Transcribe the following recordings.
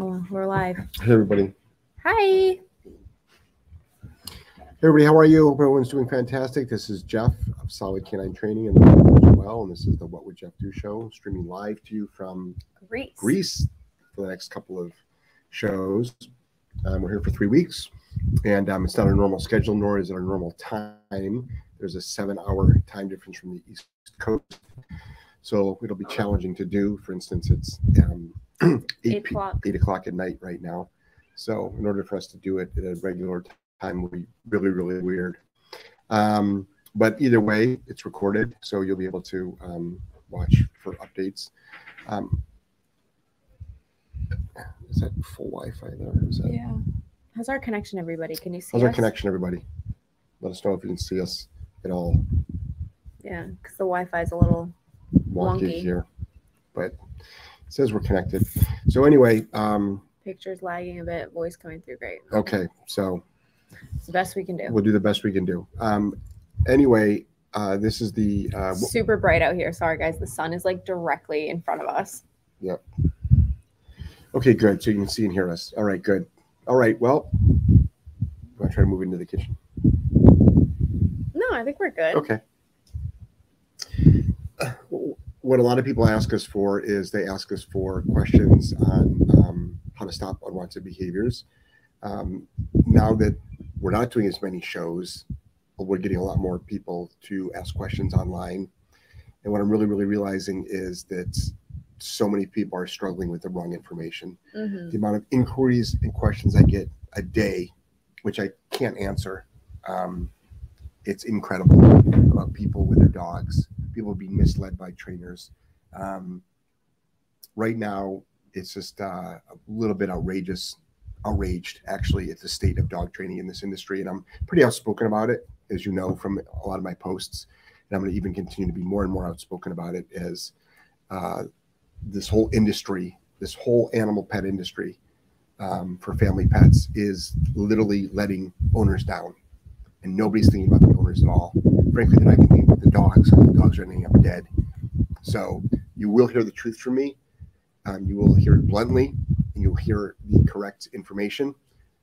Oh, we're live. Hey, everybody. Hi. Hey, everybody. How are you? Hope everyone's doing fantastic. This is Jeff of Solid K9 Training and as well, and this is the What Would Jeff Do show, streaming live to you from Greece. Greece for the next couple of shows. Um, we're here for three weeks, and um, it's not our normal schedule, nor is it our normal time. There's a seven-hour time difference from the East Coast, so it'll be challenging to do. For instance, it's um, Eight o'clock. eight o'clock at night right now. So in order for us to do it at a regular time would be really, really weird. Um, but either way, it's recorded, so you'll be able to um, watch for updates. Um, is that full Wi-Fi there? Is that, Yeah. How's our connection, everybody? Can you see How's our connection, everybody? Let us know if you can see us at all Yeah, because the Wi-Fi is a little. wonky, Wonky. here. But it says we're connected. So anyway, um, Pictures lagging a bit, voice coming through great. okay, so It's the best we can do. we'll do the best we can do. Um, anyway, uh, this is the uh, w- Super bright out here. Sorry, guys. The sun is like directly in front of us. Yep. Okay, good. So you can see and hear us. All right, good. All right, well, I'm gonna try to move into the kitchen. No, I think we're good. Okay. What a lot of people ask us for is they ask us for questions on um, how to stop unwanted behaviors. Um, now that we're not doing as many shows, we're getting a lot more people to ask questions online. And what I'm really, really realizing is that so many people are struggling with the wrong information Mhm. the amount of inquiries and questions I get a day, which I can't answer. Um, it's incredible about people with their dogs, people being misled by trainers. Um, right now, it's just uh, a little bit outrageous, outraged actually at the state of dog training in this industry. And I'm pretty outspoken about it, as you know from a lot of my posts. And I'm going to even continue to be more and more outspoken about it as uh, this whole industry this whole animal pet industry um, for family pets is literally letting owners down. And nobody's thinking about the owners at all. Frankly, they're not even thinking the dogs the dogs are ending up dead. So you will hear the truth from me. Um, you will hear it bluntly, and you'll hear the correct information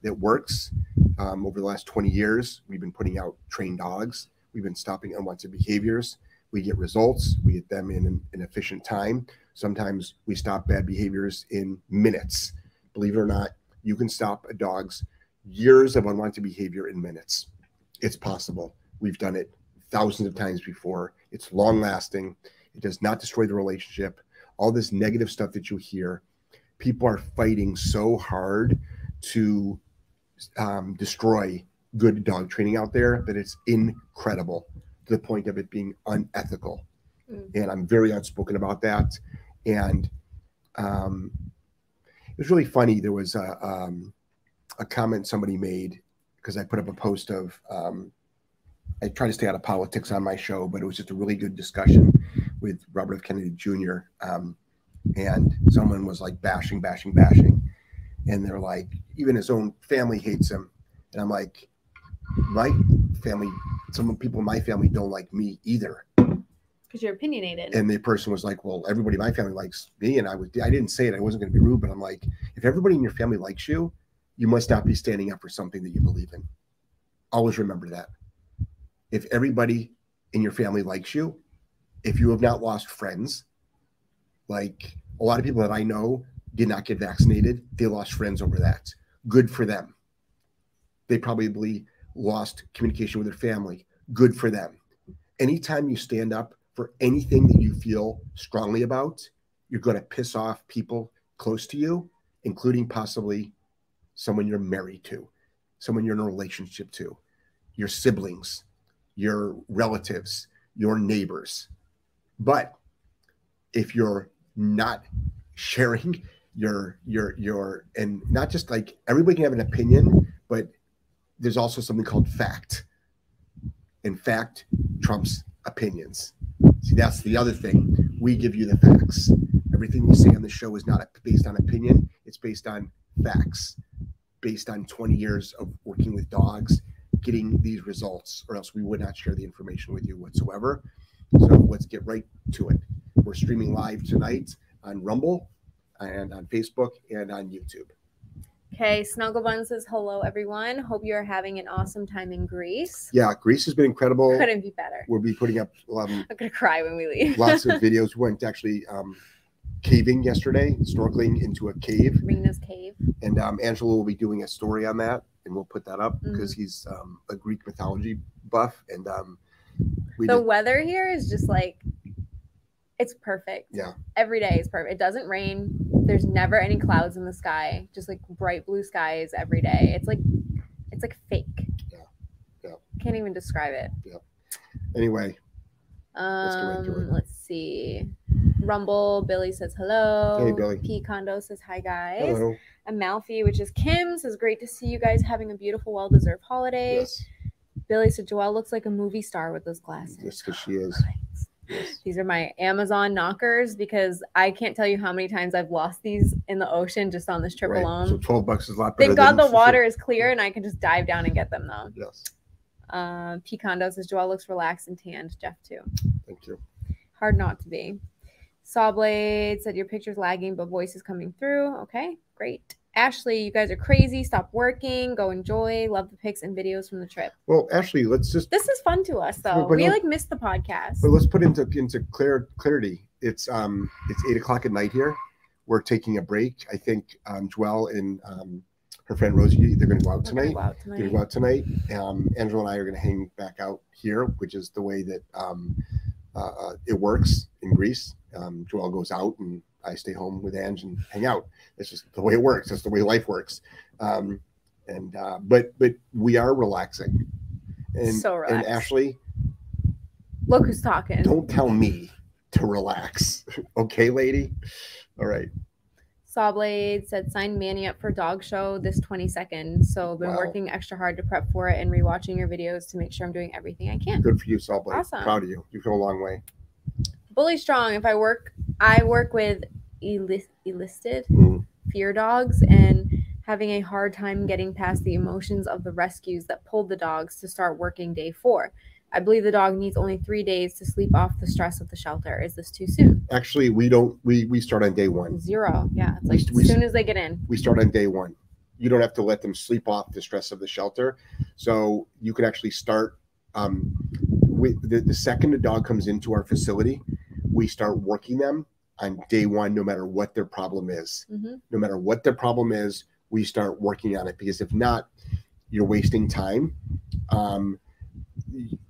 that works. Um, over the last 20 years, we've been putting out trained dogs. We've been stopping unwanted behaviors. We get results. We get them in an, an efficient time. Sometimes we stop bad behaviors in minutes. Believe it or not, you can stop a dog's years of unwanted behavior in minutes. It's possible. We've done it thousands of times before. It's long lasting. It does not destroy the relationship. All this negative stuff that you hear, people are fighting so hard to um, destroy good dog training out there that it's incredible to the point of it being unethical. Mm. And I'm very outspoken about that. And um, it was really funny. There was a, um, a comment somebody made because I put up a post of, um, I try to stay out of politics on my show, but it was just a really good discussion with Robert F. Kennedy Jr. Um, and someone was like bashing, bashing, bashing. And they're like, even his own family hates him. And I'm like, my family, some people in my family don't like me either Because you're opinionated. and the person was like, "Well, everybody in my family likes me," and I was I didn't say it. I wasn't going to be rude, but I'm like, if everybody in your family likes you, you must not be standing up for something that you believe in. Always remember that. If everybody in your family likes you, if you have not lost friends, like a lot of people that I know did not get vaccinated, they lost friends over that. Good for them. They probably lost communication with their family. Good for them anytime you stand up for anything that you feel strongly about, you're going to piss off people close to you, including possibly someone you're married to, someone you're in a relationship to, your siblings, your relatives, your neighbors. But if you're not sharing your your your and not just like everybody can have an opinion, but there's also something called fact. And fact trumps opinions. See, that's the other thing. We give you the facts. Everything we say on the show is not based on opinion, it's based on facts, based on 20 years of working with dogs, getting these results, or else we would not share the information with you whatsoever. So let's get right to it. We're streaming live tonight on Rumble. and on Facebook and on YouTube. Okay, Snugglebun says hello, everyone. Hope you are having an awesome time in Greece. Yeah, Greece has been incredible. Couldn't be better. We'll be putting up um, I'm gonna cry when we leave. lots of videos. We went actually um, caving yesterday, snorkeling into a cave, Rina's cave. and um, Angelo will be doing a story on that, and we'll put that up because Mm-hmm. he's um, a Greek mythology buff, and um, The did, weather here is just like it's perfect. Yeah. Every day is perfect. It doesn't rain. There's never any clouds in the sky. Just like bright blue skies every day. It's like it's like fake. Yeah. Yeah. Can't even describe it. Yeah. Anyway. Um, right let's see. Rumble, Billy says hello. Hey, Billy. P Condo says hi guys. Hello. Amalfi, which is Kim's. says great to see you guys having a beautiful, well-deserved holiday. Yes, Billy said Joelle looks like a movie star with those glasses. yes, because she is. Yes. These are my Amazon knockers because I can't tell you how many times I've lost these in the ocean just on this trip Right. alone. So twelve bucks is a lot better. Thank God the water is clear and I can just dive down and get them though. Yes, Uh, P Condo says Joelle looks relaxed and tanned. Jeff too. thank you. Hard not to be. Sawblade said your picture's lagging, but voice is coming through. Okay, great. Ashley, you guys are crazy. Stop working. Go enjoy. Love the pics and videos from the trip. Well, Ashley, let's just This is fun to us though. We like missed the podcast. but let's put into into clear clarity. It's um it's eight o'clock at night here. We're taking a break. I think um, Joelle and um, her friend Rosie they're going to go out tonight. go out They're going to go out tonight. Um, Angela and I are going to hang back out here, which is the way that um, uh, uh, it works in Greece. Um, Joelle goes out and I stay home with Ange and hang out. That's just the way it works. That's the way life works. Um, and uh, but but we are relaxing. And, So and. Ashley, Look who's talking. don't tell me to relax. okay, lady? All right. Sawblade said sign Manny up for dog show this 22nd. So been Wow. working extra hard to prep for it and rewatching your videos to make sure I'm doing everything I can. Good for you, Salt Awesome. Proud of you. You've come a long way. Bully strong. If I work, I work with elis- enlisted Mm. fear dogs and having a hard time getting past the emotions of the rescues that pulled the dogs to start working day four. I believe the dog needs only three days to sleep off the stress of the shelter. Is this too soon? Actually, we don't. We we start on day one. Zero. Yeah. It's like we as soon as they get in. we start on day one. You don't have to let them sleep off the stress of the shelter. So you can actually start. Um, with the, the second a dog comes into our facility, we start working them on day one, no matter what their problem is. Mhm. No matter what their problem is, we start working on it because if not, you're wasting time. Um,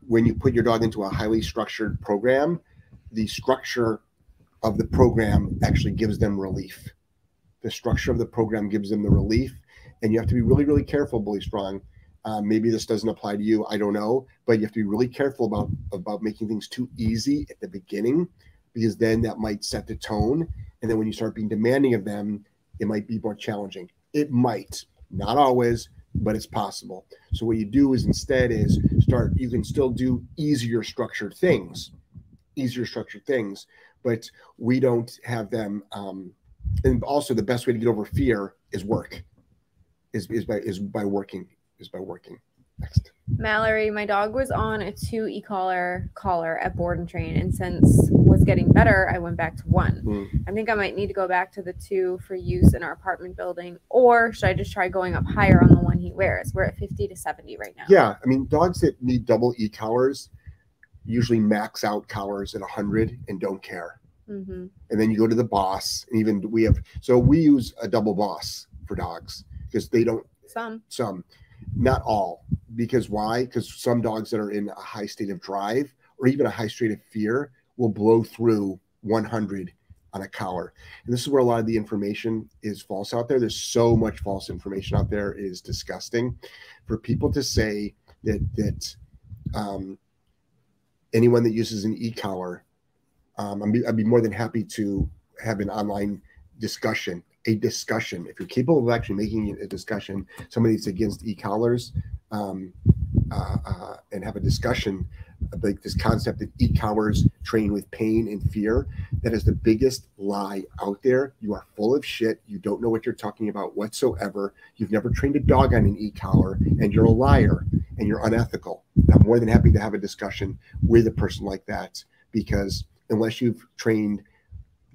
when you put your dog into a highly structured program, the structure of the program actually gives them relief the structure of the program gives them the relief and you have to be really really careful bully strong um, maybe this doesn't apply to you i don't know but you have to be really careful about about making things too easy at the beginning because then that might set the tone. And then when you start being demanding of them it might be more challenging. It might. Not always but it's possible. So what you do is instead is start you can still do easier structured things easier structured things but we don't have them um, and also the best way to get over fear is work is, is by is by working is by working next Mallory, my dog was on a two e-collar collar at board and train, and since was getting better, I went back to one. Hmm. I think I might need to go back to the two for use in our apartment building, or should I just try going up higher on the one he wears? We're at 50 to 70 right now. yeah i mean dogs that need double e collars usually max out collars at 100 and don't care hmm and then you go to the boss and even we have so we use a double boss for dogs because they don't Some. some not all. Because why? Because some dogs that are in a high state of drive or even a high state of fear will blow through 100 on a collar. And this is where a lot of the information is false out there. There's so much false information out there it is disgusting. For people to say that that um, anyone that uses an e-collar um, I'd, be, I'd be more than happy to have an online discussion a discussion. If you're capable of actually making a discussion somebody that's against e-collars um, uh, uh, and have a discussion like this concept that e-collars train with pain and fear that is the biggest lie out there. You are full of shit. You don't know what you're talking about whatsoever. You've never trained a dog on an e-collar and you're a liar and you're unethical. I'm more than happy to have a discussion with a person like that because unless you've trained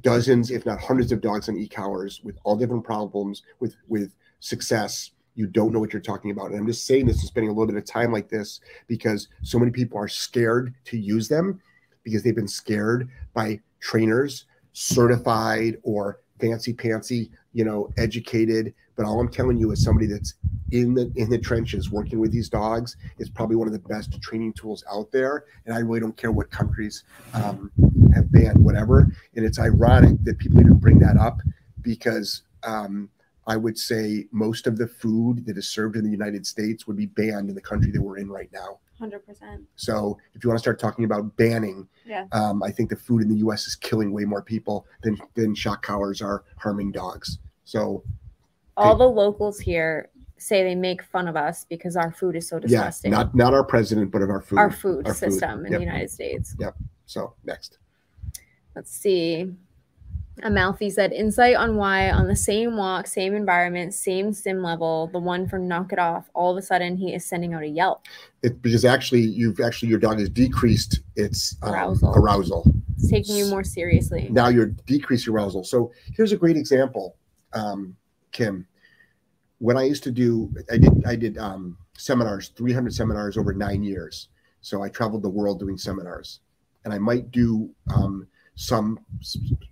dozens, if not hundreds of dogs on e-collars with all different problems with with success. You don't know what you're talking about. And I'm just saying this and spending a little bit of time like this because so many people are scared to use them because they've been scared by trainers, certified or fancy pantsy, you know, educated. But all I'm telling you is somebody that's in the in the trenches working with these dogs is probably one of the best training tools out there. And I really don't care what countries um, have banned whatever. And it's ironic that people even bring that up because um, I would say most of the food that is served in the United States would be banned in the country that we're in right now. Hundred percent. So if you want to start talking about banning, Yeah. um, I think the food in the U.S. is killing way more people than than shock collars are harming dogs. So All the locals here say they make fun of us because our food is so disgusting. yeah, disgusting. not not our president, but of our food. our food our food. system in Yep. the United States. Yep. So next, Let's see. Amalfi said insight on why on the same walk, same environment, same stim level, the one from knock it off, all of a sudden he is sending out a yelp. it because actually you've actually your dog has decreased its um, Arousal. arousal. It's taking you more seriously. Now you're decreasing arousal. So here's a great example, um, Kim. When I used to do, I did I did um, seminars, 300 seminars over nine years. So I traveled the world doing seminars, and I might do um, some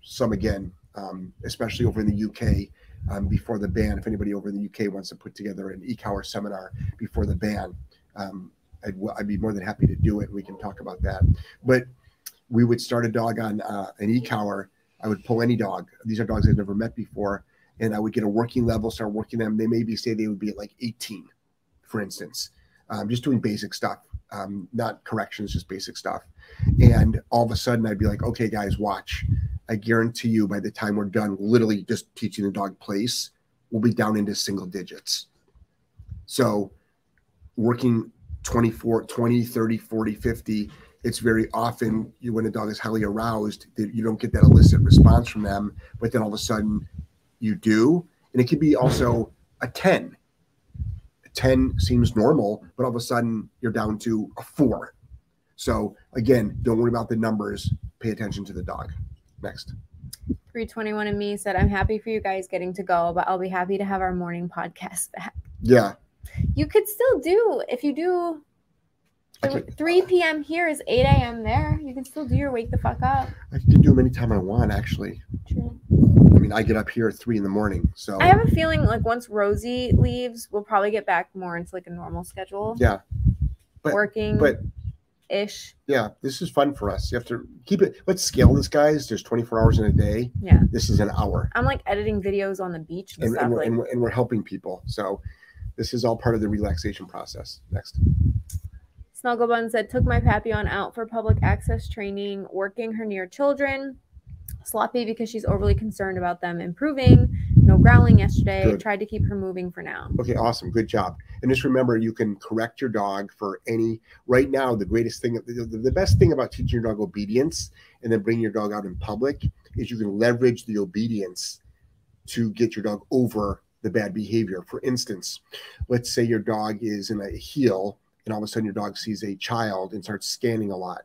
some again, um, especially over in the UK um, before the ban. If anybody over in the UK wants to put together an e-collar seminar before the ban, um, I'd, I'd be more than happy to do it. We can talk about that. But we would start a dog on uh, an e-collar. I would pull any dog. These are dogs I've never met before, and I would get a working level, start working them. They maybe say they would be like 18, for instance, um, just doing basic stuff, um, not corrections, just basic stuff. And all of a sudden, I'd be like, "Okay, guys, watch." I guarantee you, by the time we're done, literally just teaching the dog place, we'll be down into single digits. So, working 24, 20, 30, 40, 50 it's very often you when a dog is highly aroused that you don't get that illicit response from them but then all of a sudden you do and it could be also a 10 a 10 seems normal but all of a sudden you're down to a 4 so again don't worry about the numbers pay attention to the dog next 321 and me said, I'm happy for you guys getting to go, but I'll be happy to have our morning podcast back. yeah You could still do if you do I could- 3 p.m. here is 8 a.m. there. You can still do your wake the fuck up. i can do them anytime i want actually True. I mean i get mm-hmm. up here at 3 in the morning so I have a feeling like once Rosie leaves, we'll probably get back more into like a normal schedule. Yeah. But- working but ish. yeah this is fun for us you have to keep it let's scale this guys there's 24 hours in a day Yeah. this is an hour I'm like editing videos on the beach and, and, stuff. and, we're, like, and, we're, and we're helping people. So this is all part of the relaxation process. Next. Snugglebun said, took my Papillon out for public access training, working her near children. Sloppy because she's overly concerned about them improving. No growling yesterday. Good. Tried to keep her moving for now. Okay, awesome. Good job. And just remember, you can correct your dog for any. Right now, the greatest thing, the, the the best thing about teaching your dog obedience and then bringing your dog out in public is you can leverage the obedience to get your dog over the bad behavior. For instance, let's say your dog is in a heel and all of a sudden your dog sees a child and starts scanning a lot.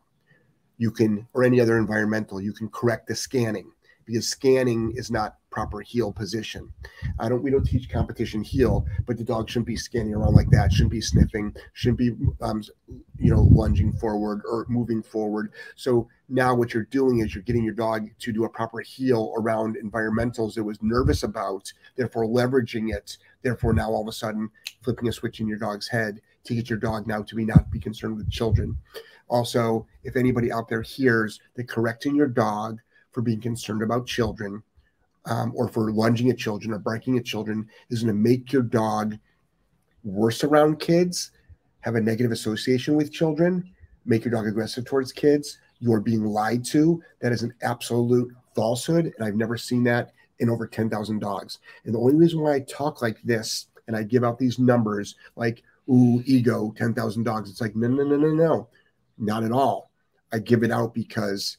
You can, or any other environmental, you can correct the scanning because scanning is not proper heel position. I don't, we don't teach competition heel, but the dog shouldn't be scanning around like that, shouldn't be sniffing, shouldn't be, um, you know, lunging forward or moving forward. So now what you're doing is you're getting your dog to do a proper heel around environmentals it was nervous about, therefore leveraging it, therefore now all of a sudden flipping a switch in your dog's head to get your dog now to be not be concerned with children. Also, if anybody out there hears that correcting your dog for being concerned about children um, or for lunging at children or barking at children is going to make your dog worse around kids, have a negative association with children, make your dog aggressive towards kids. You're being lied to. That is an absolute falsehood. And I've never seen that in over 10,000 dogs. And the only reason why I talk like this and I give out these numbers like, ooh, ego, 10,000 dogs, it's like, no, no, no, no, no, not at all. I give it out because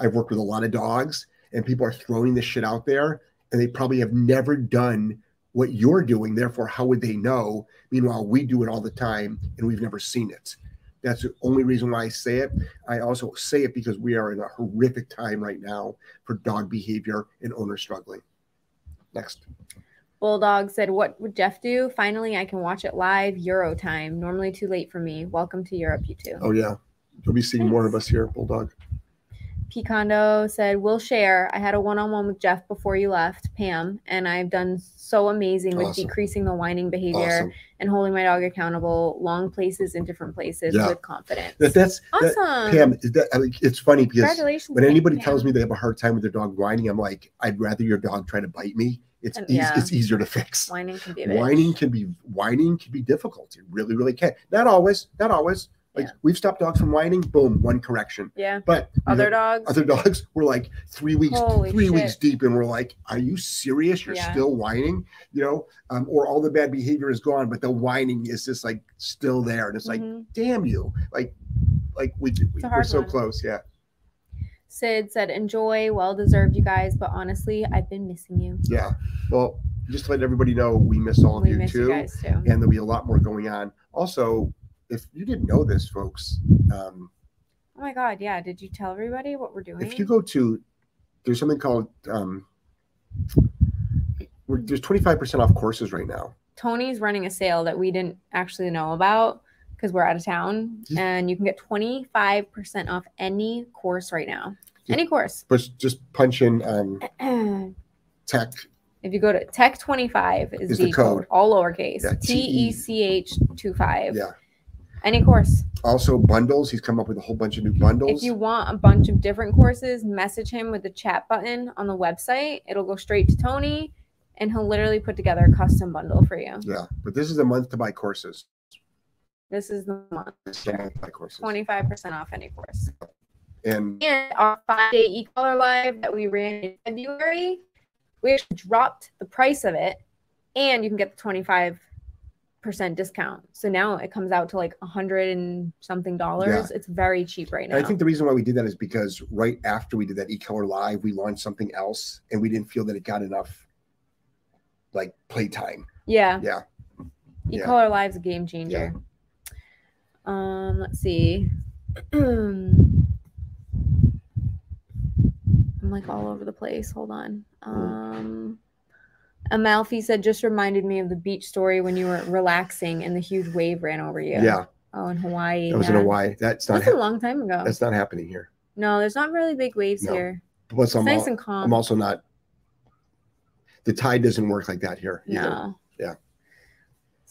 I've worked with a lot of dogs and people are throwing this shit out there and they probably have never done what you're doing. Therefore, how would they know? Meanwhile, we do it all the time and we've never seen it. That's the only reason why I say it. I also say it because we are in a horrific time right now for dog behavior and owners struggling. Next. Bulldog said, What would Jeff do? Finally, I can watch it live, Euro time. Normally too late for me. Welcome to Europe, you two. Oh, yeah. You'll be seeing more of us here, Bulldog. Picondo said, We'll share. I had a one on one with Jeff before you left, Pam, and I've done so amazing with Awesome. decreasing the whining behavior Awesome. and holding my dog accountable, long places in different places Yeah. with confidence. That, that's that, awesome. Pam. That, I mean, it's funny because when anybody Pam. tells me they have a hard time with their dog whining, I'm like, I'd rather your dog try to bite me. It's And- eas- yeah. it's easier to fix. whining can be. Whining can be whining can be difficult. It really, really can. Not always. Not always. Like Yeah. we've stopped dogs from whining. Boom, one correction. Yeah. But Other dogs. other dogs were like three weeks Holy three shit. weeks deep and we're like are you serious you're Yeah. still whining you know um, or all the bad behavior is gone but the whining is just like still there and it's like Mhm. damn you like like we, we we're hard so one. close yeah Sid said, Enjoy, well deserved, you guys, but honestly, I've been missing you. yeah well just to let everybody know we miss all of we you too you guys too. and there'll be a lot more going on also if you didn't know this folks um, Oh my God. Yeah. Did you tell everybody what we're doing? if you go to there's something called um, there's 25% off courses right now Tony's running a sale that we didn't actually know about because we're out of town, Yeah. and you can get 25% off any course right now. Yeah. Any course. but just punch in um, tech. if you go to Tech 25 is, Is the, the code. code. all lowercase. Yeah, T E C H 25. Yeah. Any course. also bundles. He's come up with a whole bunch of new bundles. If you want a bunch of different courses, message him with the chat button on the website. It'll go straight to Tony, and he'll literally put together a custom bundle for you. yeah, but this is a month to buy courses. This is the month. This is a month to buy courses. 25% off any course. And And our five day e color live that we ran in February, we actually dropped the price of it and you can get the 25% discount. So now it comes out to like a hundred and something dollars. It's very cheap right now. I think the reason why we did that is because right after we did that e-collar live, we launched something else, and we didn't feel that it got enough like playtime. yeah. Yeah. E Yeah. live's a game changer. Um, let's see. I'm like all over the place. Hold on. Um Amalfi said just reminded me of the beach story when you were relaxing and the huge wave ran over you. Yeah, Oh, in Hawaii. that was in yeah. Hawaii. That's not That's a long time ago. that's not happening here. no, there's not really big waves No. here. Plus, It's I'm, nice al- and calm. I'm also not. The tide doesn't work like that here. No. Yeah.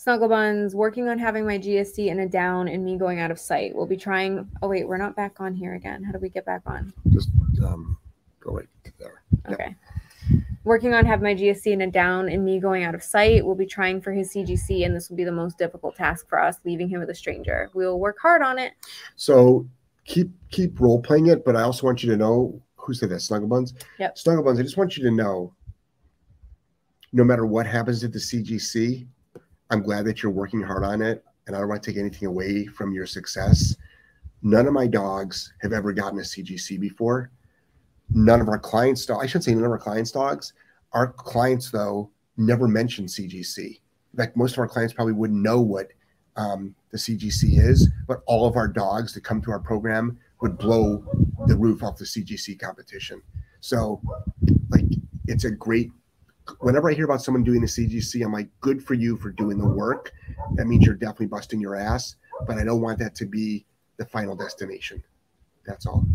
Snuggle Buns, working on having my GSD in a down and me going out of sight. We'll be trying. Oh, wait, we're not back on here again. How do we get back on? Just um, go right there. Yeah. Okay. Working on having my GSD in a down and me going out of sight. We'll be trying for his CGC, and this will be the most difficult task for us, leaving him with a stranger. We will work hard on it. So keep keep role playing it, but I also want you to know who said that Snuggle Buns. Yep. Snuggle Buns. I just want you to know, no matter what happens at the CGC, I'm glad that you're working hard on it, and I don't want to take anything away from your success. None of my dogs have ever gotten a CGC before. None of our clients'. I shouldn't say none of our clients' dogs. Our clients, though, never mention CGC. In fact, most of our clients probably wouldn't know what um, the CGC is, but all of our dogs that come to our program would blow the roof off the CGC competition. So, like, it's a great. Whenever I hear about someone doing the CGC, I'm like, good for you for doing the work. That means you're definitely busting your ass, but I don't want that to be the final destination. That's all.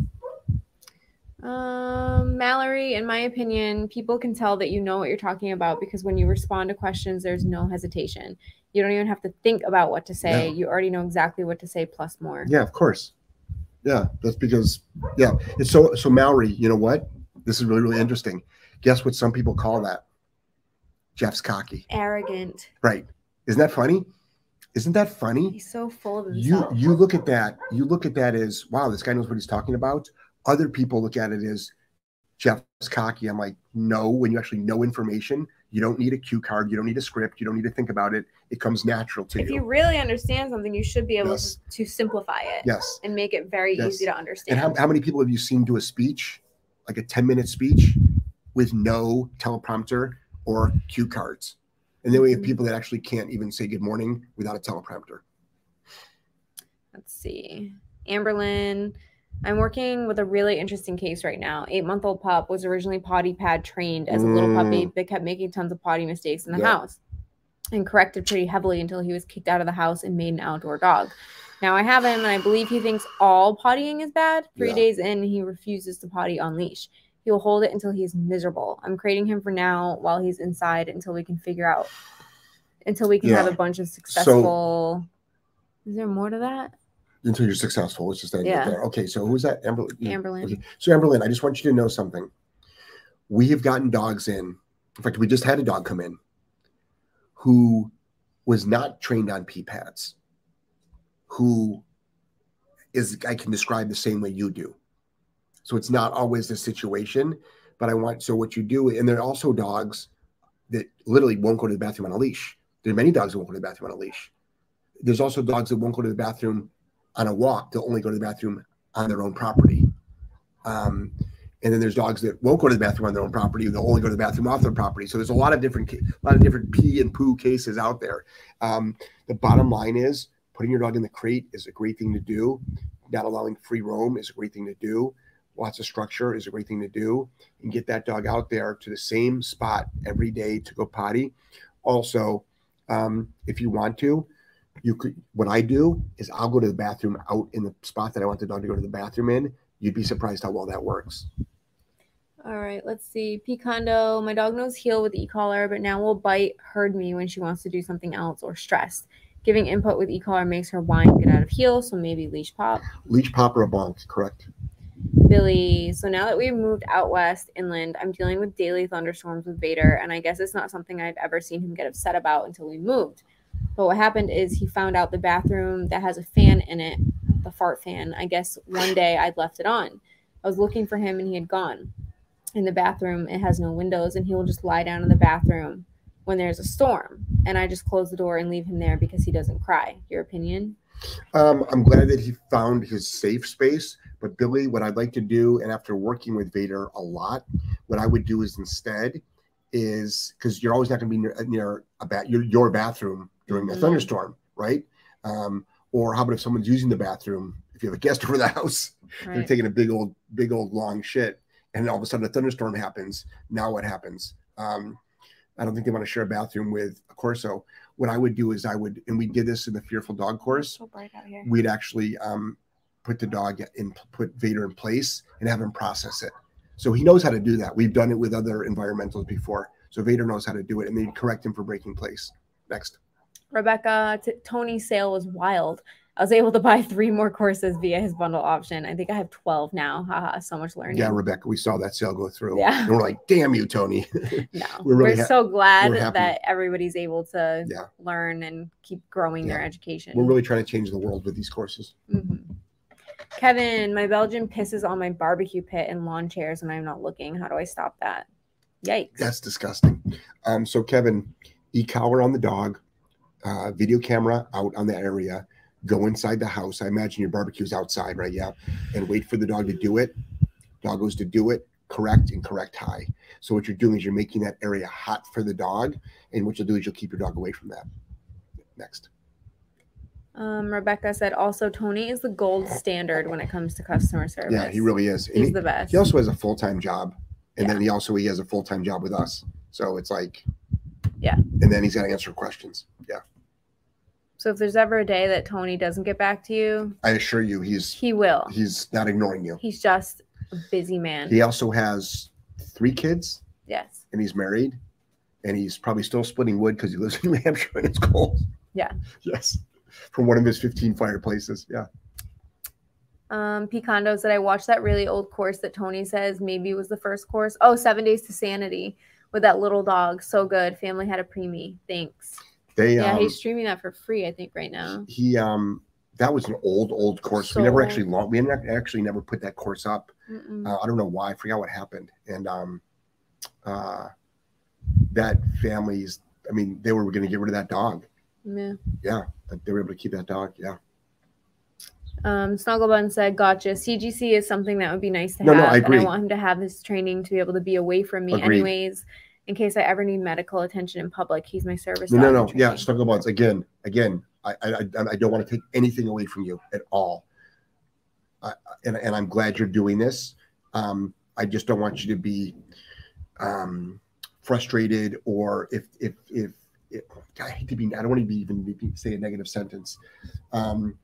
Um, Mallory, in my opinion, people can tell that you know what you're talking about because when you respond to questions, there's no hesitation. You don't even have to think about what to say. No. You already know exactly what to say plus more. Yeah, of course. Yeah, that's because yeah, it's so so Mallory. You know what? This is really really interesting. Guess what? Some people call that Jeff's cocky. Arrogant. Right? Isn't that funny? Isn't that funny? He's so full of You himself. you you look at that. You look at that as wow. This guy knows what he's talking about. Other people look at it as Jeff's cocky. I'm like, no. When you actually know information, you don't need a cue card. You don't need a script. You don't need to think about it. It comes natural to if you. If you really understand something, you should be able Yes. to, to simplify it Yes. and make it very Yes. easy to understand. And how, how many people have you seen do a speech, like a 10 minute speech, with no teleprompter or cue cards? And then we have Mhm. people that actually can't even say good morning without a teleprompter. let's see. Amberlyn. I'm working with a really interesting case right now. Eight month old pup was originally potty pad trained as a little puppy, Mm. but kept making tons of potty mistakes in the house and corrected pretty heavily until he was kicked out of the house and made an outdoor dog. Now I have him, and I believe he thinks all pottying is bad. Three Yeah. days in, he refuses to potty on leash. He will hold it until he's miserable. I'm creating him for now while he's inside until we can figure out, until we can have a bunch of successful. is there more to that? Until you're successful, it's just that Yeah. there. Okay, so who's that? Amber. Amberlyn. Okay. So Amberlyn, I just want you to know something. We have gotten dogs in. In fact, we just had a dog come in who was not trained on pee pads, who is I can describe the same way you do. So it's not always the situation, but I want so what you do, and there are also dogs that literally won't go to the bathroom on a leash. There are many dogs that won't go to the bathroom on a leash. There's also dogs that won't go to the bathroom on a walk. They'll only go to the bathroom on their own property. Um, and then there's dogs that won't go to the bathroom on their own property. They'll only go to the bathroom off their property. So there's a lot of different, a lot of different pee and poo cases out there. Um, the bottom line is putting your dog in the crate is a great thing to do. Not allowing free roam is a great thing to do. Lots of structure is a great thing to do. And get that dog out there to the same spot every day to go potty. Also, um, if you want to, you could. What I do is I'll go to the bathroom out in the spot that I want the dog to go to the bathroom in. You'd be surprised how well that works. All right, let's see. Picondo, my dog knows heel with e-collar, but now will bite, herd me when she wants to do something else or stressed. Giving input with e-collar makes her whine, get out of heel, so maybe leash pop. Leash pop or a bonk, correct? Billy, so now that we've moved out west inland, I'm dealing with daily thunderstorms with Vader, and I guess it's not something I've ever seen him get upset about until we moved. But what happened is he found out the bathroom that has a fan in it, the fart fan. I guess one day I'd left it on. I was looking for him and he had gone. In the bathroom, it has no windows, and he will just lie down in the bathroom when there's a storm. And I just close the door and leave him there because he doesn't cry. Your opinion? Um, I'm glad that he found his safe space. But Billy, what I'd like to do, and after working with Vader a lot, what I would do is instead is because you're always not going to be near, near a bat your, your bathroom during a Mhm. thunderstorm, right? Um, or how about if someone's using the bathroom? If you have a guest over the house, they're taking a big old, big old long shit, and all of a sudden a thunderstorm happens. Now what happens? Um, I don't think they want to share a bathroom with a Corso. What I would do is I would, and we did this in the Fearful Dog course so bright out here. we'd actually um, put the dog in, put Vader in place and have him process it. So he knows how to do that. We've done it with other environmentals before. So Vader knows how to do it, and then correct him for breaking place. Next, Rebecca, t- Tony's sale was wild. I was able to buy three more courses via his bundle option. I think I have 12 now. Haha, so much learning. yeah, Rebecca, we saw that sale go through. Yeah. and we're like, "Damn you, Tony!" No, We're we're, ha- so glad we're that everybody's able to Yeah. learn and keep growing their education. we're really trying to change the world with these courses. Mhm. Kevin, my Belgian pisses on my barbecue pit and lawn chairs when I'm not looking. How do I stop that? Yikes. That's disgusting. Um, so Kevin, e-collar on the dog, uh, video camera out on the area, go inside the house. I imagine your barbecue's outside, right? Yeah. And wait for the dog to do it. Dog goes to do it, correct and correct high. So what you're doing is you're making that area hot for the dog. And what you'll do is you'll keep your dog away from that. Next. Um, Rebecca said also Tony is the gold standard when it comes to customer service. Yeah, he really is. He's he, the best. he also has a full-time job. And Yeah. then he also he has a full-time job with us. So it's like Yeah. And then he's got to answer questions. Yeah. So if there's ever a day that Tony doesn't get back to you, I assure you he's he will. he's not ignoring you. He's just a busy man. He also has three kids Yes. and he's married and he's probably still splitting wood because he lives in New Hampshire and it's cold. Yeah. Yes. From one of his 15 fireplaces. Yeah. Um, Picondo said I watched that really old course that Tony says maybe was the first course. Oh, Seven Days to Sanity with that little dog. So good. Family had a preemie. Thanks. They Yeah, um, he's streaming that for free, I think, right now. he um that was an old, old course. So we never old. actually long we actually never put that course up. Uh, I don't know why. I forgot what happened. And um uh that family's I mean, they were gonna get rid of that dog. Yeah. Yeah. They were able to keep that dog. Yeah. Um, Snugglebun said, "Gotcha. CGC is something that would be nice to No, have, no, I and agree. I want him to have his training to be able to be away from me, Agreed. anyways, in case I ever need medical attention in public. He's my service. No, no, no. Yeah. Snugglebuns. Again, again, I, I, I don't want to take anything away from you at all. I, and, and I'm glad you're doing this. Um, I just don't want you to be um, frustrated or if, if, if, if, I hate to be, I don't want to be even be, say a negative sentence. Um,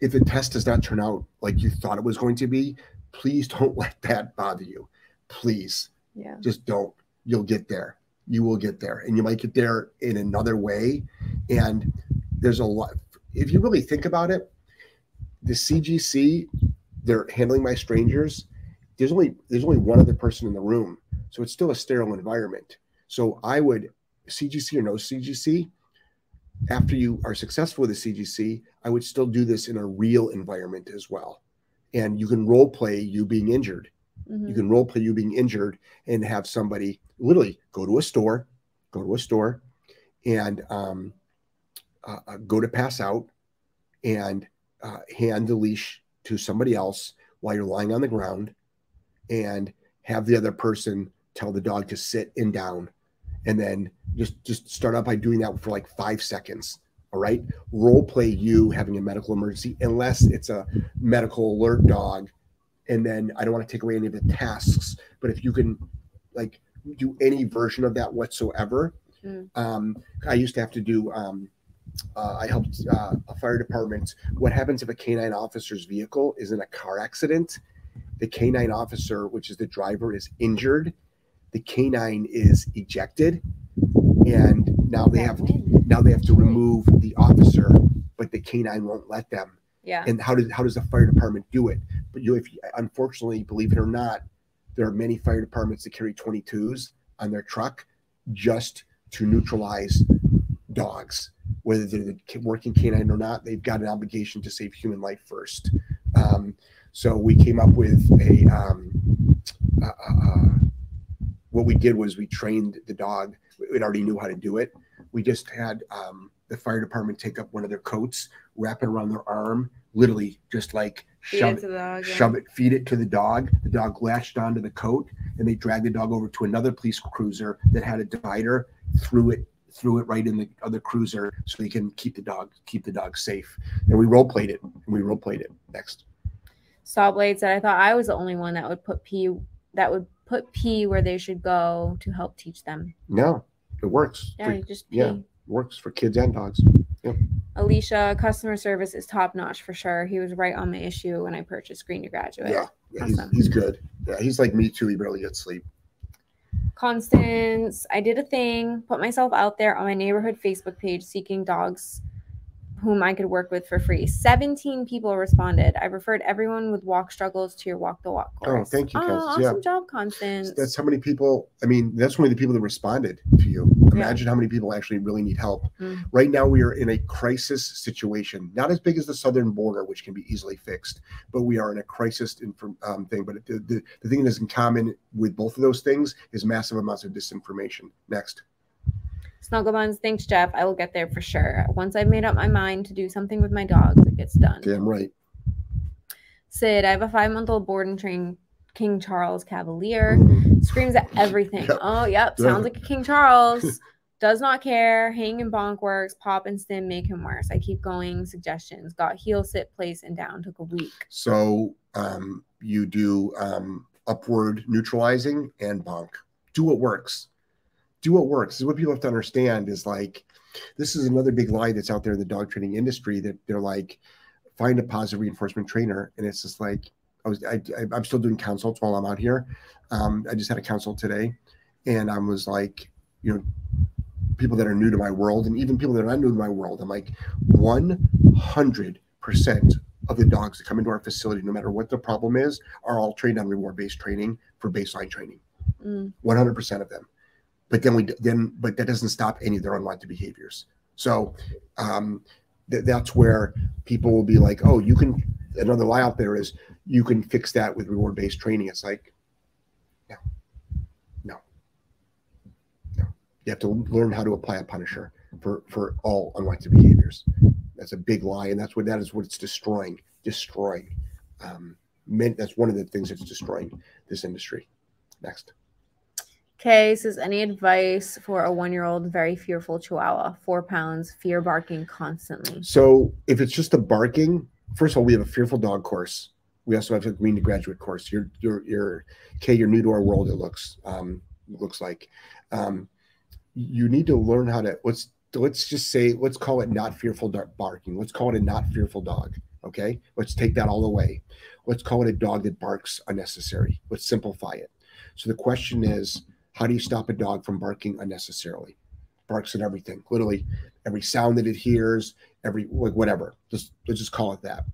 if the test does not turn out like you thought it was going to be, please don't let that bother you. Please. Yeah. Just don't. You'll get there. You will get there. And you might get there in another way. And there's a lot. If you really think about it, the CGC, they're handling my strangers. There's only there's only one other person in the room. So it's still a sterile environment. So I would CGC or no CGC, after you are successful with the CGC, I would still do this in a real environment as well. And you can role play you being injured. Mm-hmm. You can role play you being injured and have somebody literally go to a store, go to a store, and um, uh, uh, go to pass out and uh, hand the leash to somebody else while you're lying on the ground and have the other person tell the dog to sit and down and then just just start out by doing that for like five seconds all right? Role play you having a medical emergency unless it's a medical alert dog and then i don't want to take away any of the tasks but if you can like do any version of that whatsoever mm. um, i used to have to do um, uh, i helped uh, a fire department. What happens if a canine officer's vehicle is in a car accident? The canine officer which is the driver is injured the canine is ejected and now they have to, now they have to remove the officer but the canine won't let them. Yeah. And how does how does the fire department do it? But you if unfortunately believe it or not there are many fire departments that carry 22s on their truck just to neutralize dogs whether they're the working canine or not they've got an obligation to save human life first. Um, so we came up with a um, uh, uh, what we did was we trained the dog. It already knew how to do it. We just had um, the fire department take up one of their coats, wrap it around their arm, literally just like shove it, it dog, shove yeah. it, feed it to the dog. The dog latched onto the coat, and they dragged the dog over to another police cruiser that had a divider, threw it threw it right in the other cruiser so they can keep the dog keep the dog safe. And we role played it. We role played it. Next. Sawblade said, "I thought I was the only one that would put P that would put P where they should go to help teach them. No, it works. Yeah, for, just P. Yeah, works for kids and dogs. Yep. Alicia, customer service is top notch for sure. He was right on my issue when I purchased Green to Graduate. Yeah, yeah awesome. he's, he's good. Yeah, he's like me too. He barely gets sleep. Constance, I did a thing, put myself out there on my neighborhood Facebook page seeking dogs whom I could work with for free. 17 people responded. I referred everyone with walk struggles to your walk the walk oh, course. Oh, thank you, Constance. Oh, awesome yeah. job, Constance. That's how many people, I mean, that's only the people that responded to you. Imagine yeah. how many people actually really need help. Mm. Right now, we are in a crisis situation, not as big as the southern border, which can be easily fixed, but we are in a crisis um, thing. But the, the, the thing that is in common with both of those things is massive amounts of disinformation. Next. Snugglebuns, thanks, Jeff. I will get there for sure. Once I've made up my mind to do something with my dogs, it gets done. Damn right. Sid, I have a five month old board and train King Charles Cavalier. Mm. Screams at everything. Yep. Oh, yep. Sounds like a King Charles. Does not care. Hang and bonk works. Pop and stim make him worse. I keep going. Suggestions. Got heel, sit, place, and down. Took a week. So um, you do um, upward neutralizing and bonk. Do what works do what works. This is what people have to understand is like this is another big lie that's out there in the dog training industry that they're like find a positive reinforcement trainer and it's just like I was I, I am still doing consults while I'm out here. Um, I just had a consult today and I was like, you know, people that are new to my world and even people that are not new to my world, I'm like 100 percent of the dogs that come into our facility, no matter what the problem is, are all trained on reward based training for baseline training. Mm. 100% of them but then we then but that doesn't stop any of their unwanted behaviors. So um, th- that's where people will be like oh you can another lie out there is you can fix that with reward based training. It's like no. No. No. You have to learn how to apply a punisher for for all unwanted behaviors. That's a big lie and that's what that is what it's destroying destroying. Um, meant that's one of the things that's destroying this industry. Next Okay, says any advice for a one year old very fearful chihuahua, four pounds, fear barking constantly. So if it's just a barking, first of all, we have a fearful dog course. We also have a green to graduate course. You're you're you're okay, you're new to our world, it looks um looks like. Um you need to learn how to let's let's just say let's call it not fearful barking. Let's call it a not fearful dog. Okay. Let's take that all away. Let's call it a dog that barks unnecessary. Let's simplify it. So the question is, how do you stop a dog from barking unnecessarily? Barks at everything, literally every sound that it hears, every like whatever. Just let's just call it that.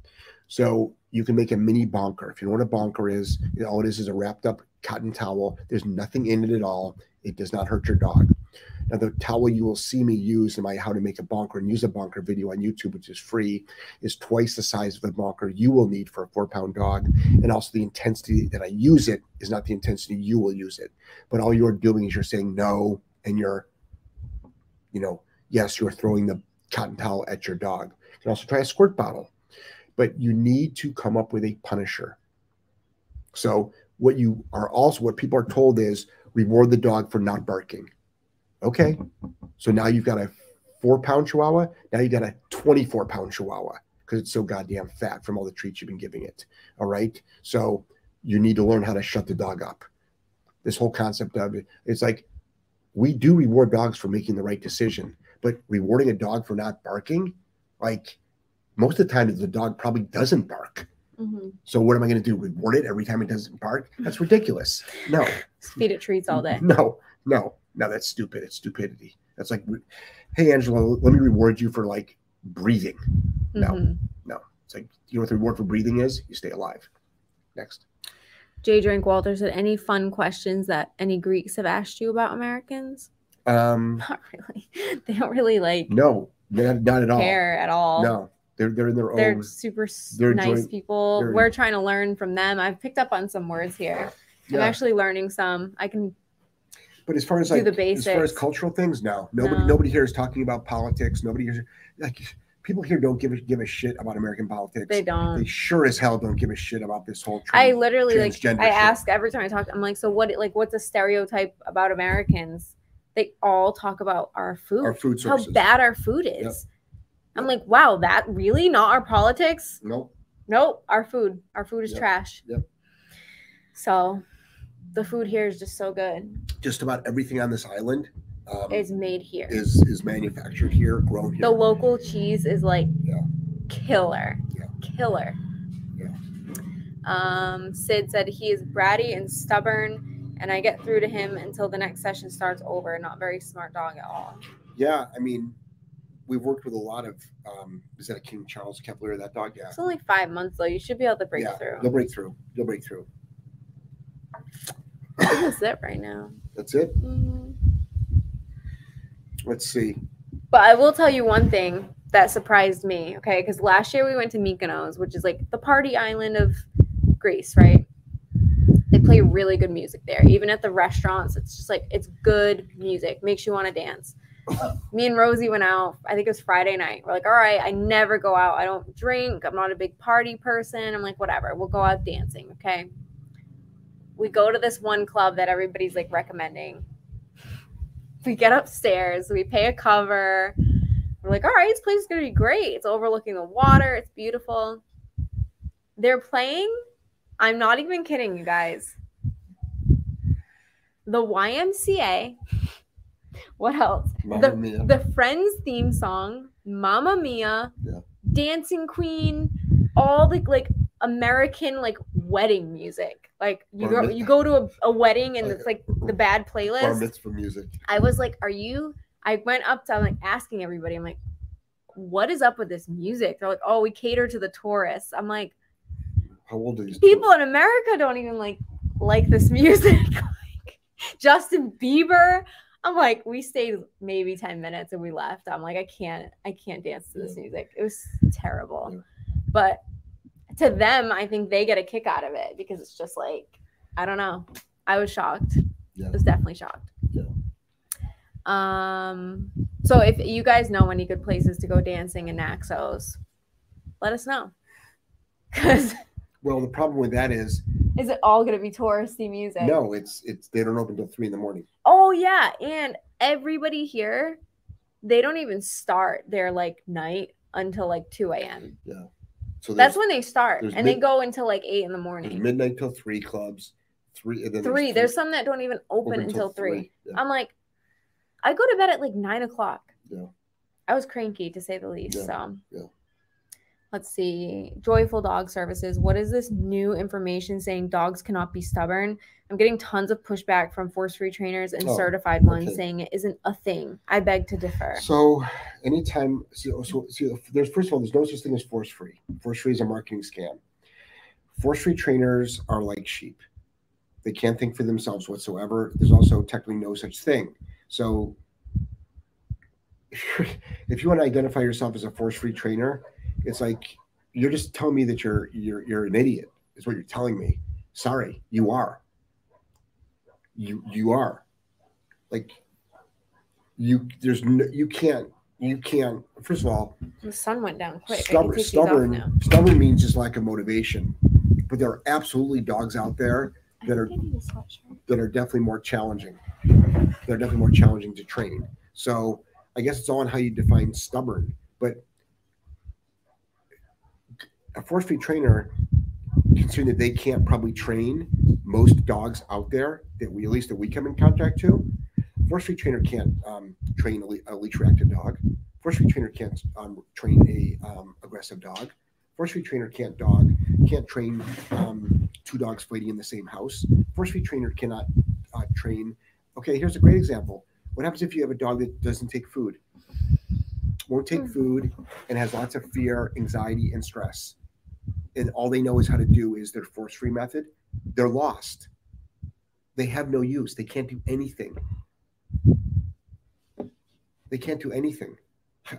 So you can make a mini bonker. If you know what a bonker is, all it is is a wrapped up cotton towel. There's nothing in it at all. It does not hurt your dog. Now, the towel you will see me use in my how to make a bonker and use a bonker video on YouTube, which is free, is twice the size of the bonker you will need for a four pound dog. And also, the intensity that I use it is not the intensity you will use it. But all you're doing is you're saying no, and you're, you know, yes, you're throwing the cotton towel at your dog. You can also try a squirt bottle, but you need to come up with a punisher. So, what you are also, what people are told is reward the dog for not barking Okay. So now you've got a four pound chihuahua. Now you got a 24 pound chihuahua because it's so goddamn fat from all the treats you've been giving it. All right. So you need to learn how to shut the dog up. This whole concept of it, it's like we do reward dogs for making the right decision, but rewarding a dog for not barking, like most of the time, the dog probably doesn't bark. Mm-hmm. So what am I going to do? Reward it every time it doesn't bark? That's ridiculous. No. Feed it treats all day. No, no. no. that's stupid. It's stupidity. That's like, hey, Angela, let me reward you for like breathing. No, mm-hmm. no. It's like, you know what the reward for breathing is? You stay alive. Next. Jay Drink Walter said, any fun questions that any Greeks have asked you about Americans? Um, not really. They don't really like. No, not, not at all. Care at all. No, they're they're in their they're own. They're super they're nice people. We're trying to learn from them. I've picked up on some words here. Yeah. I'm actually learning some. I can but as far as like as far as cultural things, no. Nobody no. nobody here is talking about politics. Nobody here like people here don't give a give a shit about American politics. They don't. They sure as hell don't give a shit about this whole. Trans, I literally like. I shit. ask every time I talk. I'm like, so what? Like, what's a stereotype about Americans? They all talk about our food. Our food sources. How bad our food is. Yep. I'm like, wow, that really not our politics. Nope. Nope. Our food. Our food is yep. trash. Yep. So the food here is just so good. Just about everything on this island um, is made here. Is is manufactured here, grown here. The local cheese is like yeah. killer. Yeah. Killer. Yeah. Um, Sid said he is bratty and stubborn, and I get through to him until the next session starts over. Not very smart dog at all. Yeah, I mean, we've worked with a lot of. Um, is that a King Charles Cavalier? That dog? Yeah. It's only five months though. You should be able to break yeah, through. You'll break through. You'll break through. That's it right now. That's it. Mm-hmm. Let's see. But I will tell you one thing that surprised me. Okay, because last year we went to Mykonos, which is like the party island of Greece, right? They play really good music there. Even at the restaurants, it's just like it's good music, makes you want to dance. Me and Rosie went out. I think it was Friday night. We're like, all right, I never go out. I don't drink. I'm not a big party person. I'm like, whatever. We'll go out dancing. Okay we go to this one club that everybody's like recommending. We get upstairs, we pay a cover. We're like, all right, this place is gonna be great. It's overlooking the water, it's beautiful. They're playing, I'm not even kidding, you guys. The YMCA. What else? Mamma the, Mia. the Friends theme song, Mamma Mia, yeah. Dancing Queen, all the like American like wedding music. Like you go you go to a, a wedding and it's like the bad playlist. Bar mitzvah music. I was like, are you? I went up to I'm like asking everybody. I'm like, what is up with this music? They're like, oh, we cater to the tourists. I'm like, how old are these people in America? Don't even like like this music. like Justin Bieber. I'm like, we stayed maybe 10 minutes and we left. I'm like, I can't, I can't dance to this music. It was terrible. Yeah. But to them, I think they get a kick out of it because it's just like, I don't know. I was shocked. Yeah. I was definitely shocked. Yeah. Um, so if you guys know any good places to go dancing in Naxos, let us know. Because well, the problem with that is Is it all gonna be touristy music? No, it's it's they don't open until three in the morning. Oh yeah, and everybody here, they don't even start their like night until like two a.m. Yeah, so That's when they start, there's and they go until like eight in the morning. midnight till three clubs. Three and then Three. There's some that don't even open, open until three. Yeah. I'm like, I go to bed at like nine o'clock. Yeah. I was cranky to say the least. Yeah, So yeah. Let's see. Joyful Dog Services. What is this new information saying dogs cannot be stubborn? I'm getting tons of pushback from force free trainers and Oh, certified ones okay. saying it isn't a thing. I beg to differ. So anytime, so, so, so there's first of all, there's no such thing as force free. Force free is a marketing scam. Force free trainers are like sheep. They can't think for themselves whatsoever. There's also technically no such thing. So if, you're, if you want to identify yourself as a force free trainer, it's like you're just telling me that you're you're you're an idiot. Is what you're telling me. Sorry, you are. You you are. Like you there's no, you can't you can't first of all The sun went down quick. Stubborn take these off stubborn stubborn means just lack of motivation but there are absolutely dogs out there that are think I need a sweatshirt. that are definitely more challenging they're definitely more challenging to train so i guess it's all on how you define stubborn but a force free trainer considering that they can't probably train most dogs out there that we at least that we come in contact to. Force free trainer can't um, train a, le- a leash reactive dog. Force free trainer can't um, train a um, aggressive dog. Force free trainer can't dog can't train um, two dogs fighting in the same house. Force free trainer cannot uh, train. Okay here's a great example what happens if you have a dog that doesn't take food? Won't take Mhm. food and has lots of fear anxiety and stress. And all they know is how to do is their force free method. They're lost. They have no use. They can't do anything. They can't do anything.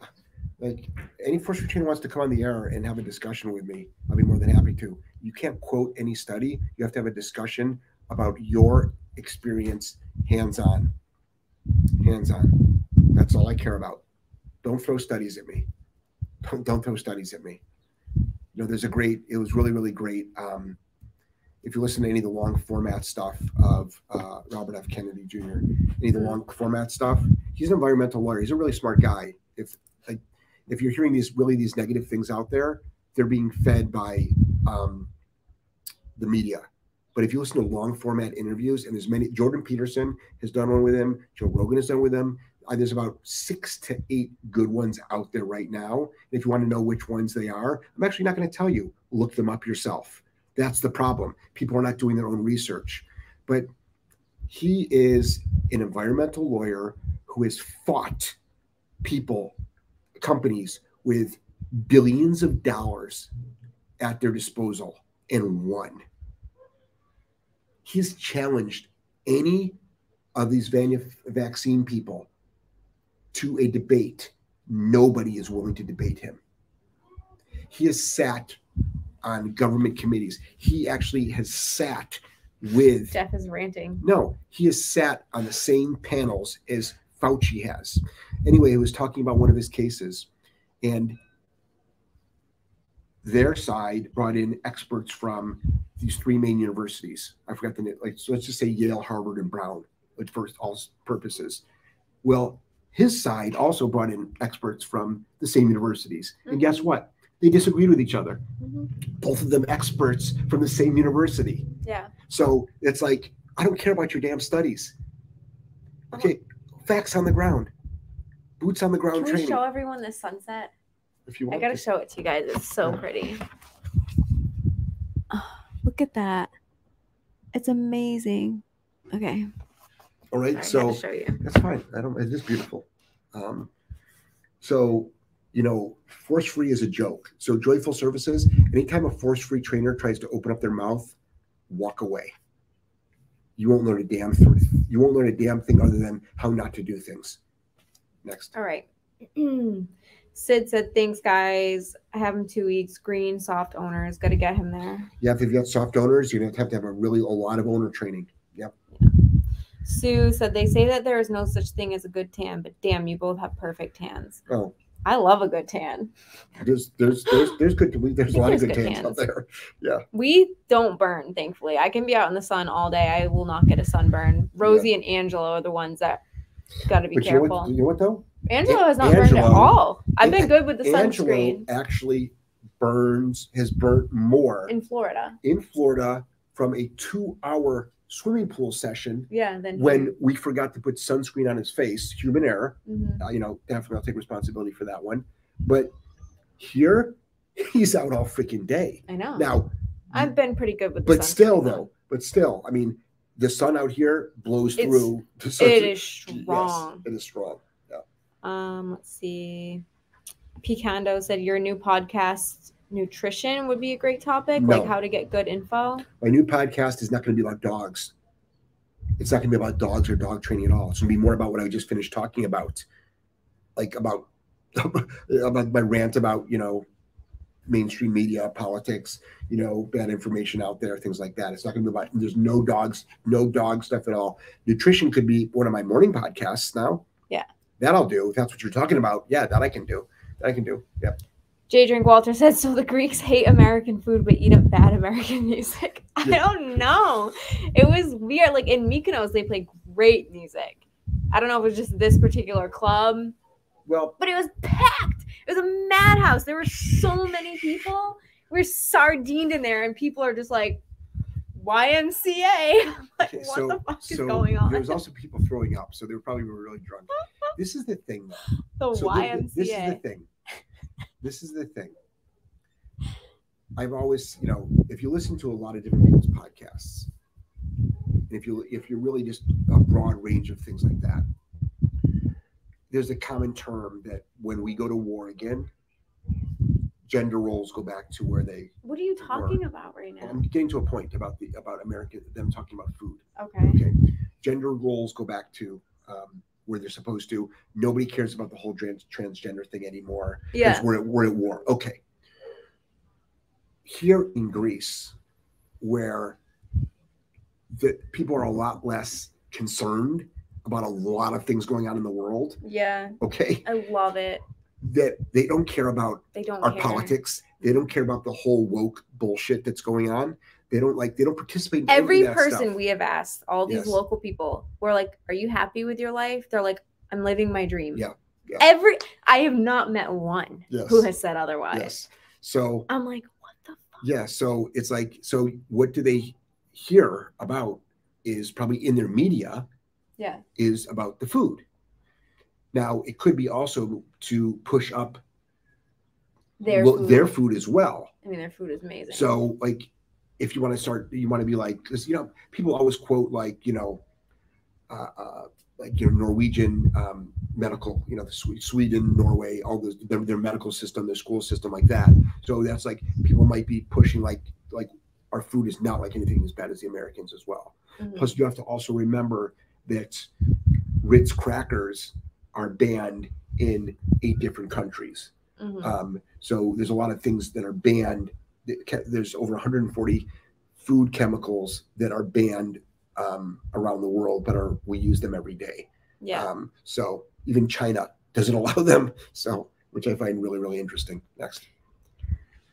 Like any force trainer wants to come on the air and have a discussion with me i'll be more than happy to. You can't quote any study. You have to have a discussion about your experience hands on hands on. That's all i care about. Don't throw studies at me. Don't, don't throw studies at me. You know there's a great it was really really great um, if you listen to any of the long format stuff of uh, robert f. Kennedy jr any of the long format stuff he's an environmental lawyer. He's a really smart guy. If like if you're hearing these really these negative things out there they're being fed by um, the media but if you listen to long format interviews and there's many jordan peterson has done one with him joe rogan has done with him uh, there's about six to eight good ones out there right now. If you want to know which ones they are, I'm actually not going to tell you. Look them up yourself. That's the problem. People are not doing their own research. But he is an environmental lawyer who has fought people, companies with billions of dollars at their disposal and won. He's challenged any of these vaccine people to a debate. Nobody is willing to debate him. He has sat on government committees. He actually has sat with Jeff is ranting. no, he has sat on the same panels as Fauci has. Anyway, he was talking about one of his cases, and their side brought in experts from these three main universities. I forgot the name. Like, so let's just say Yale, Harvard, and Brown, like for all purposes. Well, his side also brought in experts from the same universities, and mm-hmm. guess what? They disagreed with each other. Mm-hmm. Both of them experts from the same university. Yeah. So it's like, I don't care about your damn studies. Uh-huh. Okay, facts on the ground, boots on the ground Can we training. show everyone the sunset? If you I gotta to. show it to you guys. It's so pretty. Oh, look at that. It's amazing. Okay. All right, Sorry, so to show you. that's fine. I don't. It is beautiful. Um, so you know, force free is a joke. So joyful services. Anytime a force free trainer tries to open up their mouth, walk away. You won't learn a damn th- You won't learn a damn thing other than how not to do things. Next. All right. Sid said, "Thanks, guys. I have him two weeks. Green, soft owners. Got to get him there." Yeah, if you've got soft owners, you're gonna have to have a really a lot of owner training. Yep. Sue said, "They say that there is no such thing as a good tan, but damn, you both have perfect tans." Oh, I love a good tan. There's there's there's there's good there's a lot of good good tans tans. out there. Yeah. We don't burn, thankfully. I can be out in the sun all day. I will not get a sunburn. Rosie and Angelo are the ones that got to be But you know careful. what? You know what though? Angelo has not burned at all. I've been good with the Angelo sunscreen actually burns has burnt more in Florida. in Florida from a two-hour swimming pool session Yeah, then when we forgot to put sunscreen on his face. Human error. Mhm. Uh, you know, definitely I'll take responsibility for that one. But here, he's out all freaking day. I know. Now, I've been pretty good with the but still though, but still, I mean, the sun out here blows It's- through. The It sun's- is strong. Yes, it is strong. Um, let's see. Picando said your new podcast nutrition would be a great topic, No. like how to get good info. My new podcast is not going to be about dogs. It's not going to be about dogs or dog training at all. It's going to be more about what I just finished talking about, like about about my rant about you know mainstream media, politics, you know, bad information out there, things like that. It's not going to be about. There's no dogs, no dog stuff at all. Nutrition could be one of my morning podcasts now. That I'll do. If that's what you're talking about, yeah, that I can do. That I can do. Yeah. J. Drink Walter said, so the Greeks hate American food but eat up bad American music. I don't know. It was weird. Like in Mykonos, they play great music. I don't know if it was just this particular club, Well, but it was packed. It was a madhouse. There were so many people. We are sardined in there, and people are just like, YMCA. like, Okay, what so, the fuck is so going on? There's also people throwing up, so they were probably really drunk. This is the thing, though. the So thi- thi- this is the thing. This is the thing. I've always, you know, if you listen to a lot of different people's podcasts, and if you if you're really just a broad range of things like that, there's a common term that when we go to war again, gender roles go back to where they. what are you talking about right now? I'm getting to a point about the about America, them talking about food. Okay. Okay, gender roles go back to um, where they're supposed to. Nobody cares about the whole trans- transgender thing anymore. Yeah. we're at, we're at war. Okay. Here in Greece, where the people are a lot less concerned about a lot of things going on in the world. Yeah. Okay, I love it. That they don't care about They don't our care. politics. They don't care about the whole woke bullshit that's going on. They don't like. They don't participate. in Every person stuff. we have asked, all these Yes. local people, we're like, "Are you happy with your life?" They're like, "I'm living my dream." Yeah, yeah. Every I have not met one Yes. who has said otherwise. Yes. So I'm like, what the fuck? Yeah, so it's like, so what do they hear about is probably in their media Yeah. is about the food. Now, it could be also to push up Their lo- food. their food as well. I mean, their food is amazing. So, like, if you want to start, you want to be like, because you know, people always quote like, you know, uh, uh, like you know, Norwegian um, medical, you know, the Sweden, Norway, all those their, their medical system, their school system, like that. So that's like people might be pushing like like our food is not like anything as bad as the Americans as well. Mhm. Plus, you have to also remember that Ritz crackers are banned in eight different countries. Mhm. Um, so there's a lot of things that are banned. There's over 140 food chemicals that are banned um, around the world, but are we use them every day. yeah. Um, so even China doesn't allow them. So which I find really really interesting. Next,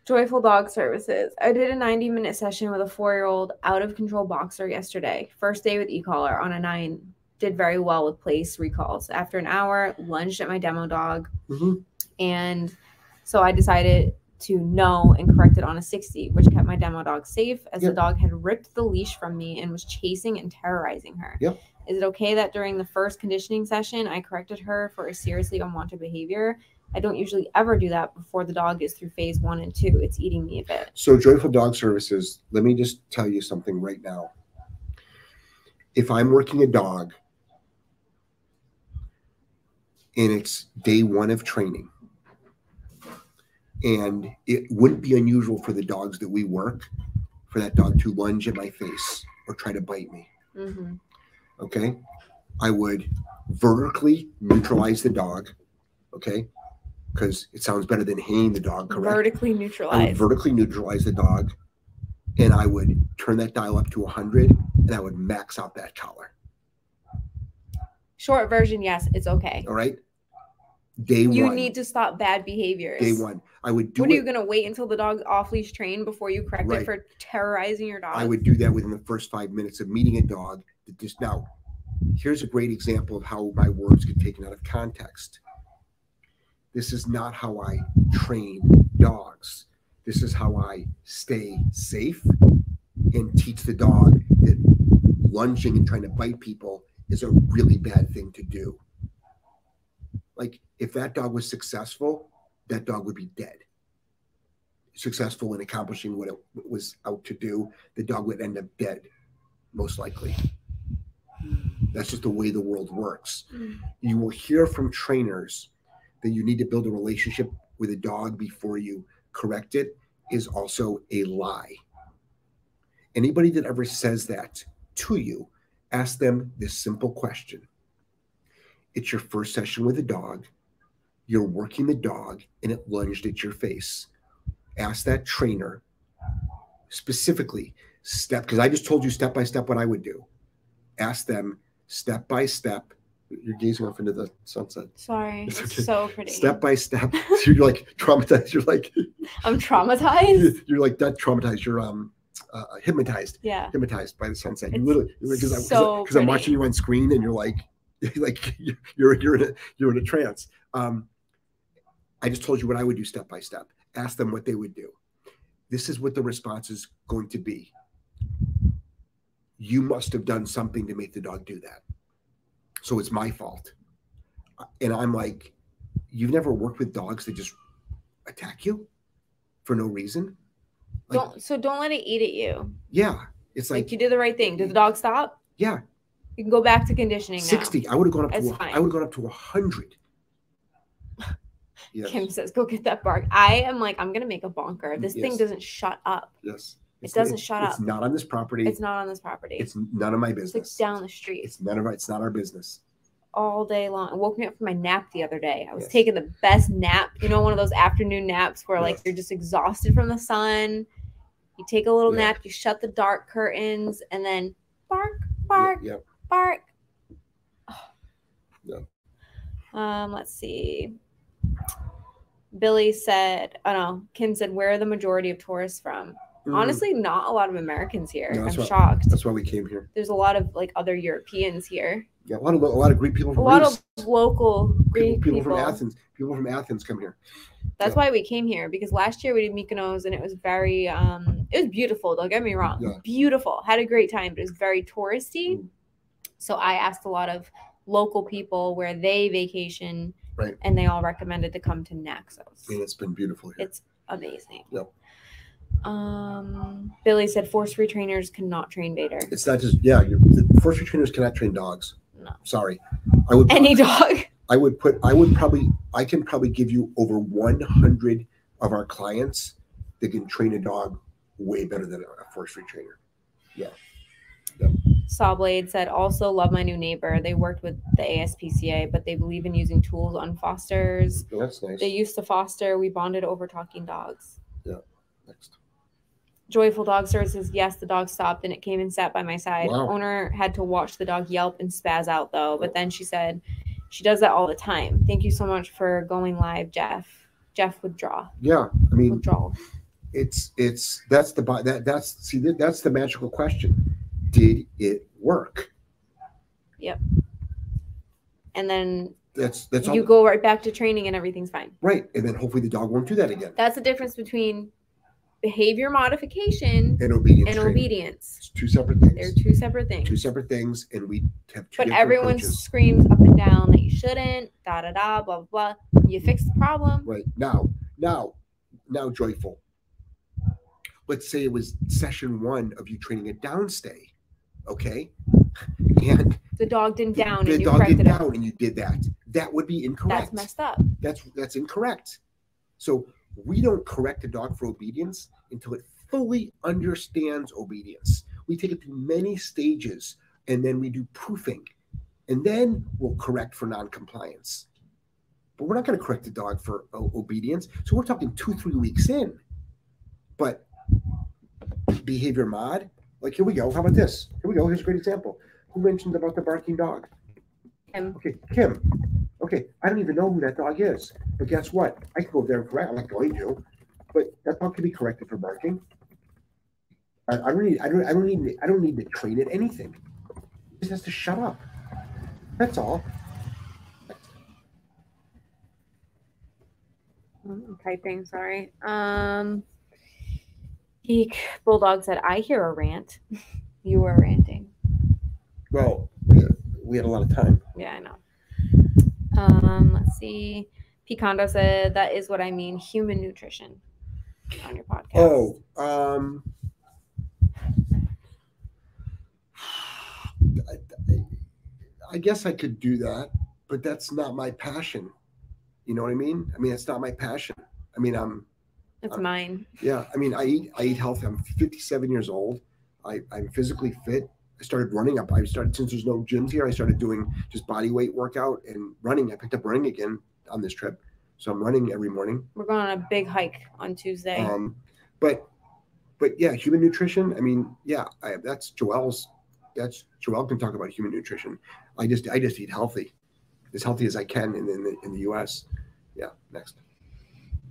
Joyful Dog Services. I did a 90 minute session with a four year old out of control boxer yesterday. First day with e collar on a nine. Did very well with place recalls. After an hour, lunged at my demo dog. Mhm. And so I decided to know and correct it on a 60, which kept my demo dog safe as Yep. the dog had ripped the leash from me and was chasing and terrorizing her. Yep. Is it okay that during the first conditioning session, I corrected her for a seriously unwanted behavior? I don't usually ever do that before the dog is through phase one and two. It's eating me a bit. So, Joyful Dog Services, let me just tell you something right now. If I'm working a dog and it's day one of training, and it wouldn't be unusual for the dogs that we work for that dog to lunge at my face or try to bite me. Mm-hmm. Okay. I would vertically neutralize the dog. Okay. Because it sounds better than hanging the dog, correct? Vertically I would neutralized. vertically neutralize the dog and I would turn that dial up to 100 and I would max out that collar. Short version, yes, it's okay. All right. Day You one. need to stop bad behaviors. day one. I would do what are you gonna wait until the dog's off leash trained before you correct Right. it for terrorizing your dog? I would do that within the first five minutes of meeting a dog. That just now, here's a great example of how my words get taken out of context. This is not how I train dogs. This is how I stay safe and teach the dog that lunging and trying to bite people is a really bad thing to do. Like, if that dog was successful, that dog would be dead. Successful in accomplishing what it was out to do, the dog would end up dead, most likely. That's just the way the world works. Mm. You will hear from trainers that you need to build a relationship with a dog before you correct it is also a lie. Anybody that ever says that to you, ask them this simple question. It's your first session with a dog. You're working the dog and it lunged at your face. Ask that trainer specifically step because I just told you step by step what I would do. Ask them step by step. You're gazing off into the sunset. Sorry, It's it's okay. so pretty. Step by step. So you're like traumatized. You're like I'm traumatized. you're like that traumatized. You're um uh, hypnotized. Yeah. Hypnotized by the sunset. You literally because so I'm watching you on screen and you're like like you're you're in a you're in a trance. Um, I just told you what I would do step by step. Ask them what they would do. This is what the response is going to be. You must have done something to make the dog do that. So it's my fault. And I'm like, you've never worked with dogs that just attack you for no reason? Like, Don't so don't let it eat at you. yeah. It's Like, like, you did the right thing. Did the dog stop? yeah, You can go back to conditioning now. 60. I would have gone up to It's fine. I would have gone up to 100. Yes. Kim says, "Go get that bark." I am like, I'm gonna make a bonker. This thing doesn't shut up. Yes. It doesn't shut It's up. It's not on this property. It's not on this property. It's none of my business. It's like down the street It's none of our, it's not our business. all day long. It woke me up from my nap the other day. I was Yes. taking the best nap. You know, one of those afternoon naps where like you're just exhausted from the sun. You take a little Yeah. nap. You shut the dark curtains, and then bark, Yeah, bark, yeah. Bark. Yeah. Um, let's see. Billy said, "Oh no." Kim said, "Where are the majority of tourists from?" Mm, Honestly, not a lot of Americans here. No, I'm what- shocked. that's why we came here. There's a lot of like other Europeans here. Yeah, a lot of a lot of Greek people A lot Greece. of local Greek people, people. people from Athens. People from Athens come here. That's Yeah. why we came here because last year we did Mykonos and it was very um it was beautiful, don't get me wrong. Yeah. Beautiful. Had a great time, but it was very touristy. Mm. So I asked a lot of local people where they vacation Right. and they all recommended to come to Naxos. And it's been beautiful here. It's amazing. Yep. Um Billy said force free trainers cannot train Vader. It's not just yeah. You're, the force free trainers cannot train dogs. No. Sorry, I would Any dog. I would put I would probably I can probably give you over 100 of our clients that can train a dog way better than a force forestry trainer. Sawblade said, also love my new neighbor. They worked with the ASPCA, but they believe in using tools on fosters. That's nice. They used to foster. We bonded over talking dogs. Yeah. Next. Joyful Dog Services, yes, the dog stopped and it came and sat by my side. Wow. Owner had to watch the dog yelp and spaz out though, but then she said she does that all the time. Thank you so much for going live, Jeff. Jeff withdraw. Yeah, I mean Withdrawal. it's it's that's the that that's see that, that's the magical question. Did it work? Yep. And then That's that's you all go right back to training and everything's fine. right, and then hopefully the dog won't do that again. That's the difference between behavior modification And obedience. and training. obedience. It's two separate things. They're two separate things. two separate things, and we have two but everyone approaches. screams up and down that you shouldn't, da da da, blah blah blah. You fix the problem. Right now, now, now, joyful. Let's say it was session one of you training a downstay, okay? And The dog didn't down the and you dog corrected did it. down, and you did that. That would be incorrect. That's messed up. That's that's incorrect. So we don't correct a dog for obedience until it fully understands obedience. We take it through many stages, and then we do proofing, and then we'll correct for non-compliance. But we're not going to correct the dog for o- obedience. So we're talking two, three weeks in. But behavior mod, like here we go. How about this? Here we go. Here's a great example. Who mentioned about the barking dog? Kim. Okay, Kim. Okay, I don't even know who that dog is, but guess what? I can go there and correct. I'm not going to, but that dog can be corrected for barking. I, I don't need. I don't. I don't need. I don't need to train it anything. It just has to shut up. That's all. I'm typing, sorry. Um, Geek Bulldog said, I hear a rant. you were ranting. Well, we had, we had a lot of time. Yeah, I know. Um, let's see. Picondo said, that is what I mean, human nutrition on your podcast. Oh, um, I, I- I guess I could do that, but that's not my passion. You know what I mean? I mean, it's not my passion. I mean, I'm it's mine. Yeah, I mean, I eat I eat healthy. I'm 57 years old. I, I'm physically fit. I started running up. I started since there's no gyms here. I started doing just body weight workout and running. I picked up running again on this trip, so I'm running every morning. We're going on a big hike on Tuesday. Um, but but yeah, human nutrition. I mean, yeah, I, that's Joel's. That's Joel can talk about human nutrition. I just I just eat healthy, as healthy as I can in in the, in the U.S. Yeah, next.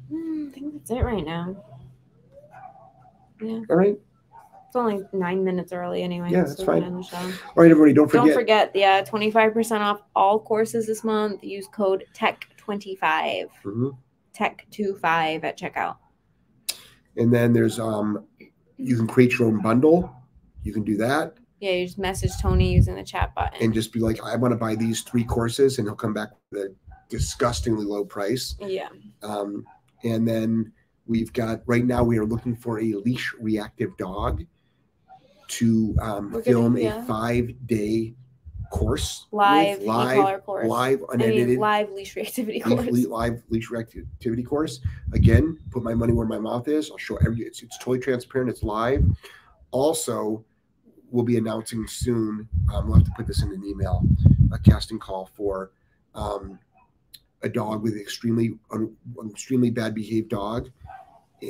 Hmm, I think that's it right now. Yeah, All right, it's only nine minutes early anyway. Yeah, that's can fine. end the show. all right, everybody. Don't forget. Don't forget, yeah, 25% off all courses this month. Use code TECH25, Mhm. TECH25 at checkout. And then there's um, you can create your own bundle. You can do that Yeah, you just message Tony using the chat button. and just be like, I want to buy these three courses, and he'll come back with a disgustingly low price. yeah. Um, and then we've got right now we are looking for a leash reactive dog to um, gonna- film yeah. a five day course Live live course. live I mean, unedited live leash reactivity course. live leash reactivity course. Again, put my money where my mouth is. I'll show every. It's, it's totally transparent. It's live. Also, we'll be announcing soon. Um, we'll have to put this in an email. A casting call for um, a dog with extremely un, an extremely bad behaved dog,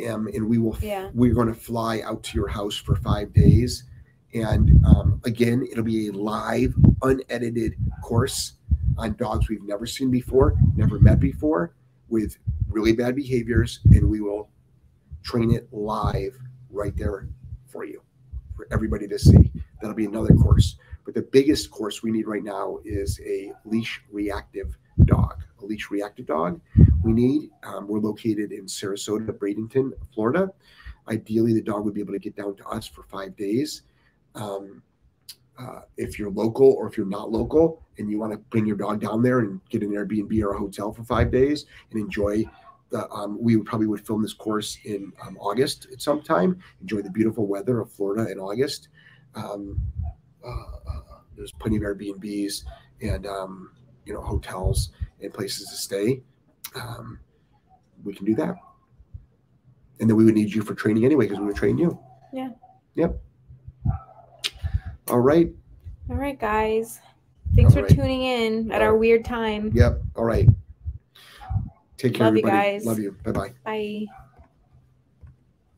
um, and we will. Yeah. We're going to fly out to your house for five days. And um, again, it'll be a live, unedited course on dogs we've never seen before, never met before, with really bad behaviors, and we will train it live right there for you, for everybody to see. That'll be another course. But the biggest course we need right now is a leash reactive dog. Leash reactive dog we need. Um, we're located in Sarasota, Bradenton, Florida. Ideally, the dog would be able to get down to us for five days. Um, uh, if you're local or if you're not local and you want to bring your dog down there and get an Airbnb or a hotel for five days and enjoy the, um, we would probably would film this course in um, August at some time. Enjoy the beautiful weather of Florida in August. Um, uh, uh, there's plenty of Airbnbs and um, you know hotels and places to stay. Um, we can do that, and then we would need you for training anyway because we would train you. Yeah. Yep. All right. All right, guys. Thanks All for right. tuning in at All our right. weird time. Yep. All right. Take care, Love you everybody. guys. Love you. Bye bye. Bye.